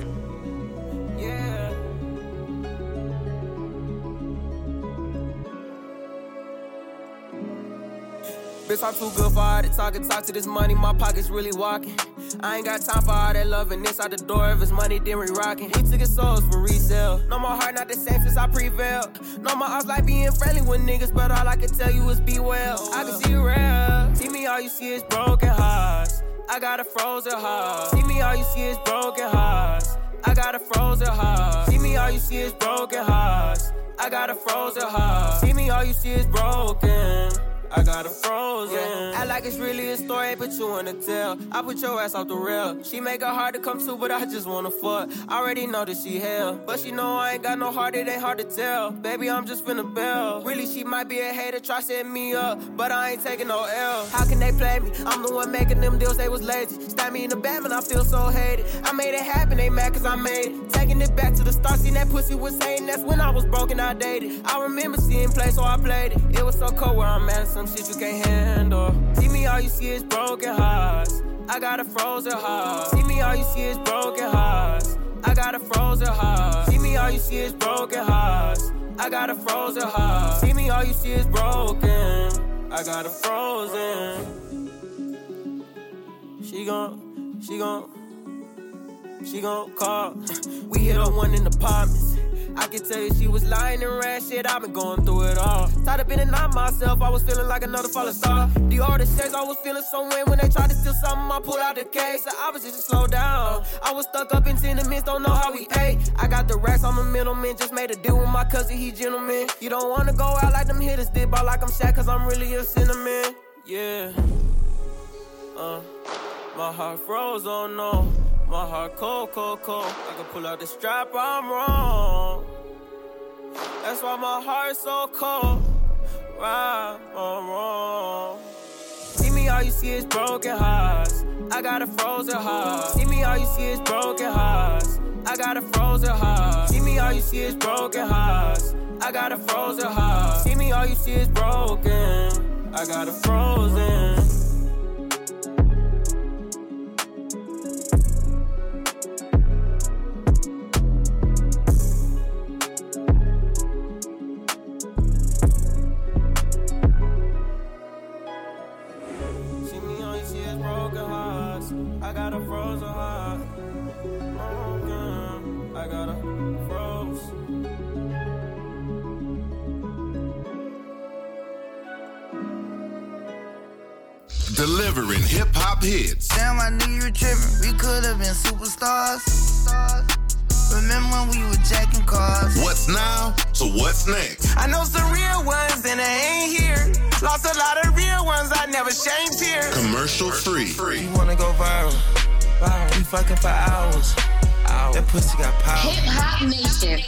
Bitch, I'm too good for all the talking. Talk to this money, my pockets really walking. I ain't got time for all that loving. Inside the door, if it's money, then we rocking. He took his souls for resale. No more heart, not the same since I prevailed. No more odds like being friendly with niggas, but all I can tell you is be well. I can see you real. See me, all you see is broken hearts. I got a frozen heart. See me, all you see is broken hearts. I got a frozen heart. See me, all you see is broken hearts. I got a frozen heart. See me, all you see is broken. I got a frozen. Yeah. Act like it's really a story, but you wanna tell. I put your ass off the rail. She make it hard to come to, but I just wanna fuck. I already know that she hell, but she know I ain't got no heart, it ain't hard to tell. Baby, I'm just finna bell. Really, she might be a hater, try setting me up, but I ain't taking no L. How can they play me? I'm the one making them deals, they was lazy. Stab me in the back, man, I feel so hated. I made it happen, they mad cause I made it. Taking it back to the start, seen that pussy was saying that's when I was broken, I dated. I remember seeing play, so I played it. It was so cold where I'm at, some shit you can't handle. See me, all you see is broken hearts. I got a frozen heart. See me, all you see is broken hearts. I got a frozen heart. See me, all you see is broken hearts. I got a frozen heart. See me, all you see is broken. I got a frozen. She gon', she gon', she gon' call. We hit on one in the apartments. I can tell you she was lying and ran shit. I've been going through it all. Tired of being not myself. I was feeling like another falling star. The artist says I was feeling so weird when they tried to steal something. I pulled out the case. Opposite just slow down. I was stuck up in tenements, don't know how we ate. I got the racks, I'm a middleman. Just made a deal with my cousin, he gentleman. You don't wanna go out like them hitters did, but like I'm Shaq, cause I'm really a cinnamon. Yeah. Uh, my heart froze, oh no. My heart cold, cold, cold. I can pull out the strap, I'm wrong. That's why my heart's so cold. Right, I'm wrong. See me, all you see is broken hearts. I got a frozen heart. See me, all you see is broken hearts. I got a frozen heart. See me, all you see is broken hearts. I got a frozen heart. See me, all you see is broken. I got a frozen. Delivering hip hop hits. Damn, I knew you were tripping. We could have been superstars. Remember when we were jacking cars? What's now? So what's next? I know some real ones and they ain't here. Lost a lot of real ones, I never shaved here. Commercial free. You wanna go viral? Viral. We fucking for hours. Hours. That pussy got power. Hip Hop Nation.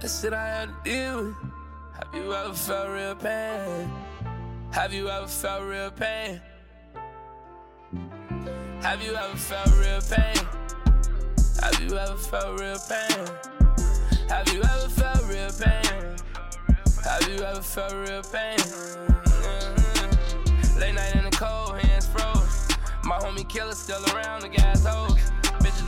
The shit I had to deal with. Have you ever felt real pain? Have you ever felt real pain? Have you ever felt real pain? Have you ever felt real pain? Have you ever felt real pain? Have you ever felt real pain? Mm-hmm. Late night in the cold, hands froze. My homie killer still around, the gas hose.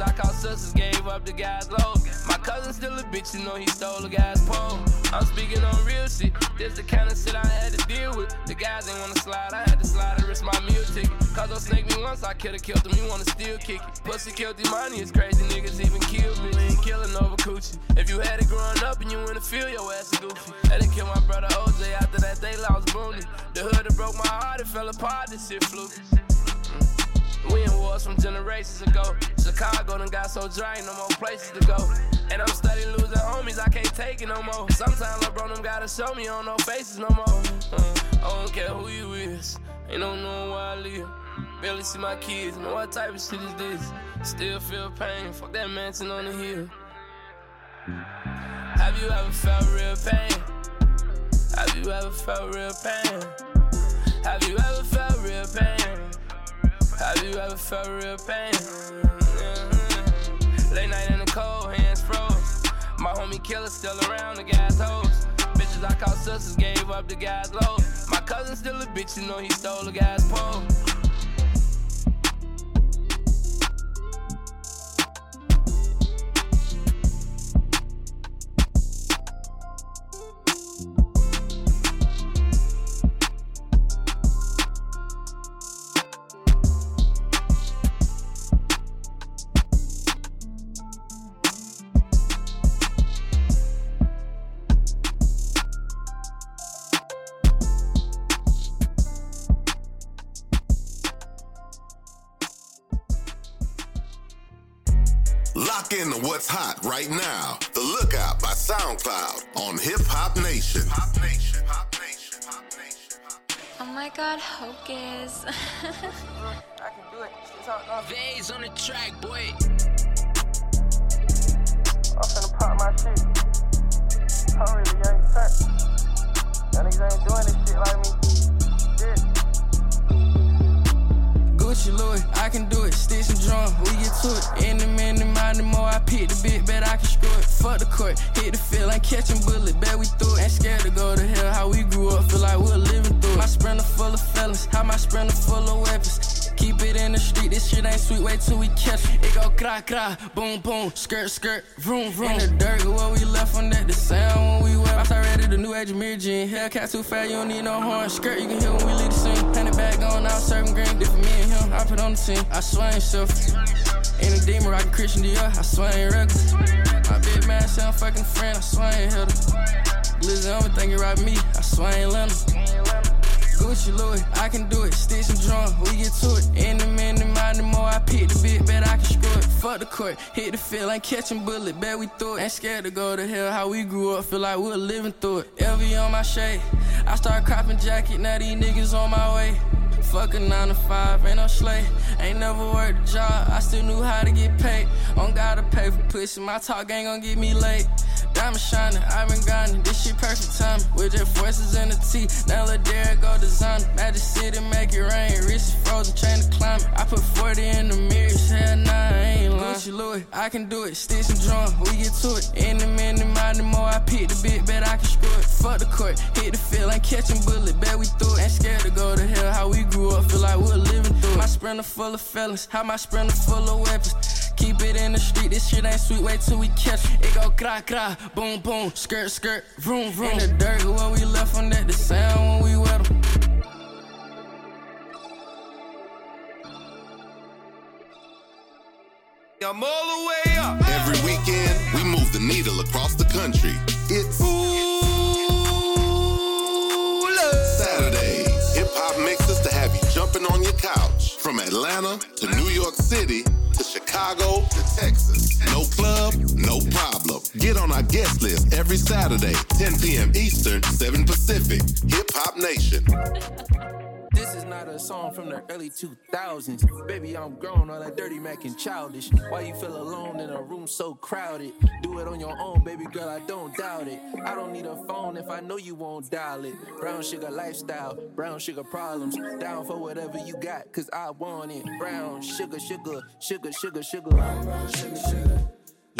I call sisters gave up the guy's low. My cousin still a bitch, you know he stole a guy's pole. I'm speaking on real shit. This the kind of shit I had to deal with. The guys ain't wanna slide, I had to slide and risk my meal ticket. Cause they'll snake me once, I could've killed him, you wanna still kick it. Pussy killed the money, it's crazy, niggas even killed me. Ain't killing over coochie. If you had it growing up and you in the field, your ass is goofy. Had to kill my brother OJ after that, they lost Booney. The hood that broke my heart, it fell apart, this shit fluke. Mm. We in wars from generations ago. Chicago done got so dry, no more places to go. And I'm steady losing homies, I can't take it no more. Sometimes LeBron them gotta show me on no faces no more. Uh, I don't care who you is, ain't no knowing where I live. Barely see my kids, know what type of shit is this? Still feel pain, fuck that mansion on the hill. Have you ever felt real pain? Have you ever felt real pain? Have you ever felt real pain? Have you ever felt real pain? Late night in the cold, hands froze. My homie killer still around, the guy's hoes. Bitches I call sisters gave up the guy's low. My cousin still a bitch, you know he stole the guy's pole. Right now. The Lookout by SoundCloud on Hip Hop Nation. Oh my god, Hocus. I can do it. Vase on the track, boy. Court, hit the field, ain't catching bullet, bet we through it. Ain't scared to go to hell, how we grew up, feel like we're living through it. My sprinter full of felons, how my sprinter full of weapons. Keep it in the street, this shit ain't sweet, wait till we catch it. It go cra cra, boom boom, skirt skirt, vroom vroom. In the dirt, what we left on that, the sound when we went. I ready the new age of Mirror Jean. Hellcat too fat, you don't need no horn. Skirt, you can hear when we leave the scene. Penny bag going out, serving green. Different me and him, I put on the team. I swear ain't selfish. In a demon, rockin' Christian Dior, I swear ain't reckless. My big man say I'm fucking friend, I swear I ain't hit him. Glizzy on me, think you right me, I swear I ain't let him. Gucci Louis, I can do it. Sticks and drum, we get to it. In the minute, mind the more I pick the bit, bet I can screw it. Fuck the court, hit the field, ain't catching bullet, bet we through it. Ain't scared to go to hell, how we grew up, feel like we're living through it. LV on my shade, I start cropping jacket, now these niggas on my way. Fuck a 9 to 5, ain't no slave. Ain't never worked a job, I still knew how to get paid. On gotta pay for pussy, my talk ain't gon' get me late. Diamond shining, I've been grinding, this shit perfect time. With your forces in the T, now let Derek go design. Magic City, make it rain, wrist frozen, chain to climb. I put 40 in the mirrors, hell nah, I ain't lying. Gucci Louis, I can do it, sticks and drum, we get to it. In the minute, mind the more I pick the bit, bet I can screw it. Fuck the court, hit the field, ain't catching bullet, bet we through it. Ain't scared to go to hell, how we grew up, feel like we're living through it. My sprinter full of felons, how my sprinter full of weapons. Keep it in the street, this shit ain't sweet, wait till we catch it. It go cra cra, boom boom, skirt skirt, vroom vroom. In the dirt, what we left on that, the sound when we wet 'em. I'm all the way up. Every weekend, we move the needle across the country. It's Saturdays. From Atlanta to New York City to Chicago to Texas. No club, no problem. Get on our guest list every Saturday, 10 p.m. Eastern, 7 Pacific. Hip Hop Nation. This is not a a song from the early 2000s. Baby, I'm grown, all that dirty Mac and childish. Why you feel alone in a room so crowded? Do it on your own, baby girl, I don't doubt it. I don't need a phone if I know you won't dial it. Brown sugar lifestyle, brown sugar problems. Down for whatever you got, cause I want it. Brown sugar, sugar, sugar, sugar, sugar. Brown, brown, sugar, sugar.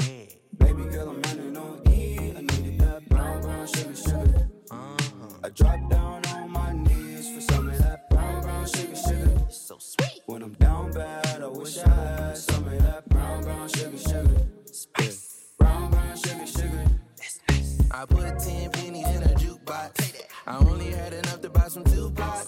Yeah. Baby girl, I'm running on E. I needed that brown, brown sugar, sugar. Uh-huh. I dropped down When I'm down bad, I wish I had some of that brown, brown sugar, sugar. Spice. Brown, brown sugar, sugar. Nice. I put 10 pennies in a jukebox. I only had enough to buy some Tupac. Now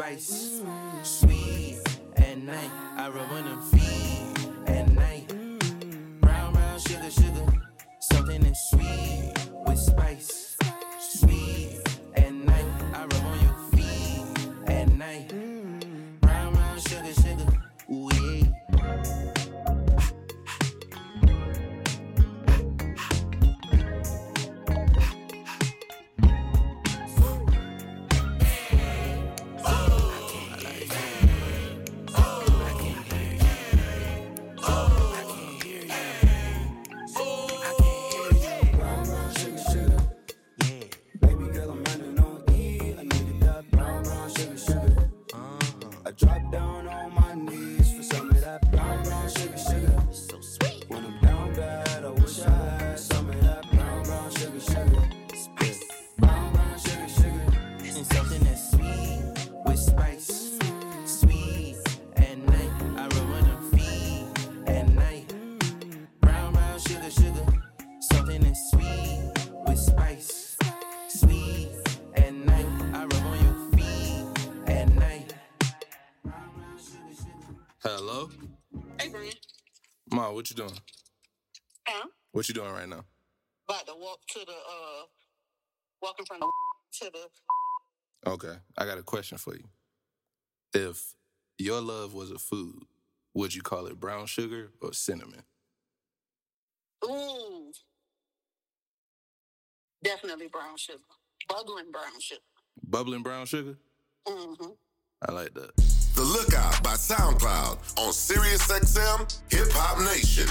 spice. Mm. Sweet at night. I rub on them feet at night. Brown, brown, sugar, sugar. Something that's sweet with spice. What you doing? Huh? What you doing right now? About to walk to the, uh, walking from the to the, Okay, I got a question for you. If your love was a food, would you call it brown sugar or cinnamon? ooh. Definitely brown sugar. Bubbling brown sugar. Bubbling brown sugar? Mm-hmm. I like that. The Lookout by SoundCloud on SiriusXM Hip Hop Nation.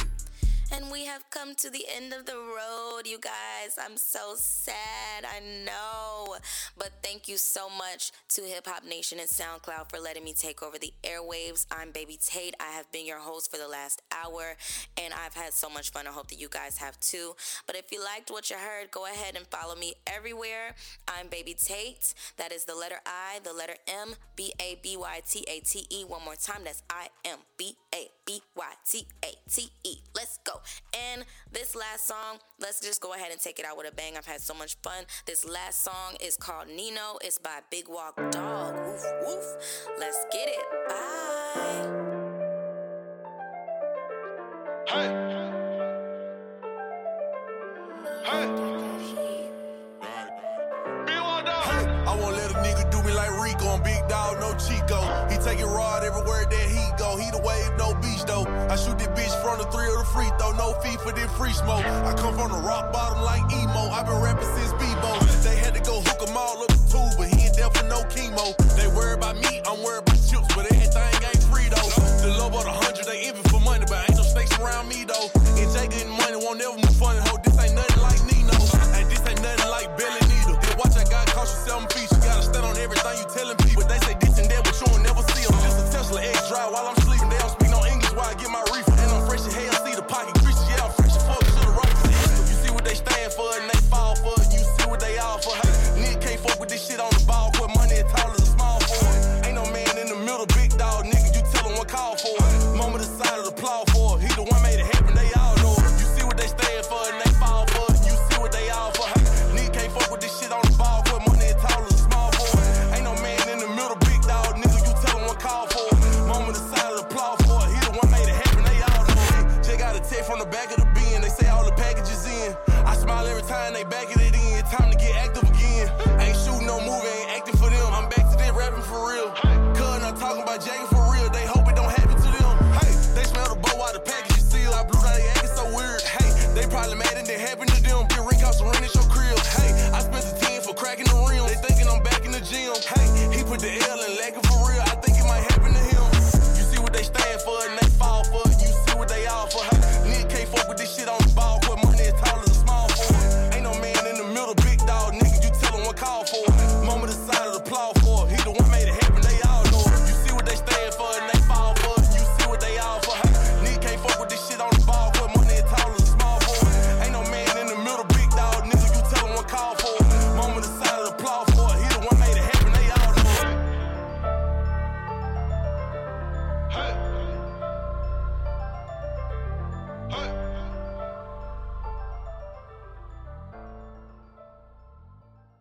And we have come to the end of the road, you guys. I'm so sad, I know. But thank you so much to Hip Hop Nation and SoundCloud for letting me take over the airwaves. I'm Baby Tate. I have been your host for the last hour, and I've had so much fun. I hope that you guys have too. But if you liked what you heard, go ahead and follow me everywhere. I'm Baby Tate. That is the letter I, the letter M, B A B Y T A T E. One more time. That's I M B A B Y T A T E. Let's go. And this last song, let's just go ahead and take it out with a bang. I've had so much fun. This last song is called Nino. It's by Big Walk Dog. Woof, woof. Let's get it. Bye. Hey. Hey. Hey. I won't let a nigga do me like Rico and Big Dog, no Chico. He taking rod everywhere that shoot this bitch from the three of the free throw, no fee for this free smoke. I come from the rock bottom like emo. i been rapping since Bebo. They had to go hook 'em all up tube, but he ain't there for no chemo. They worry about me, I'm worried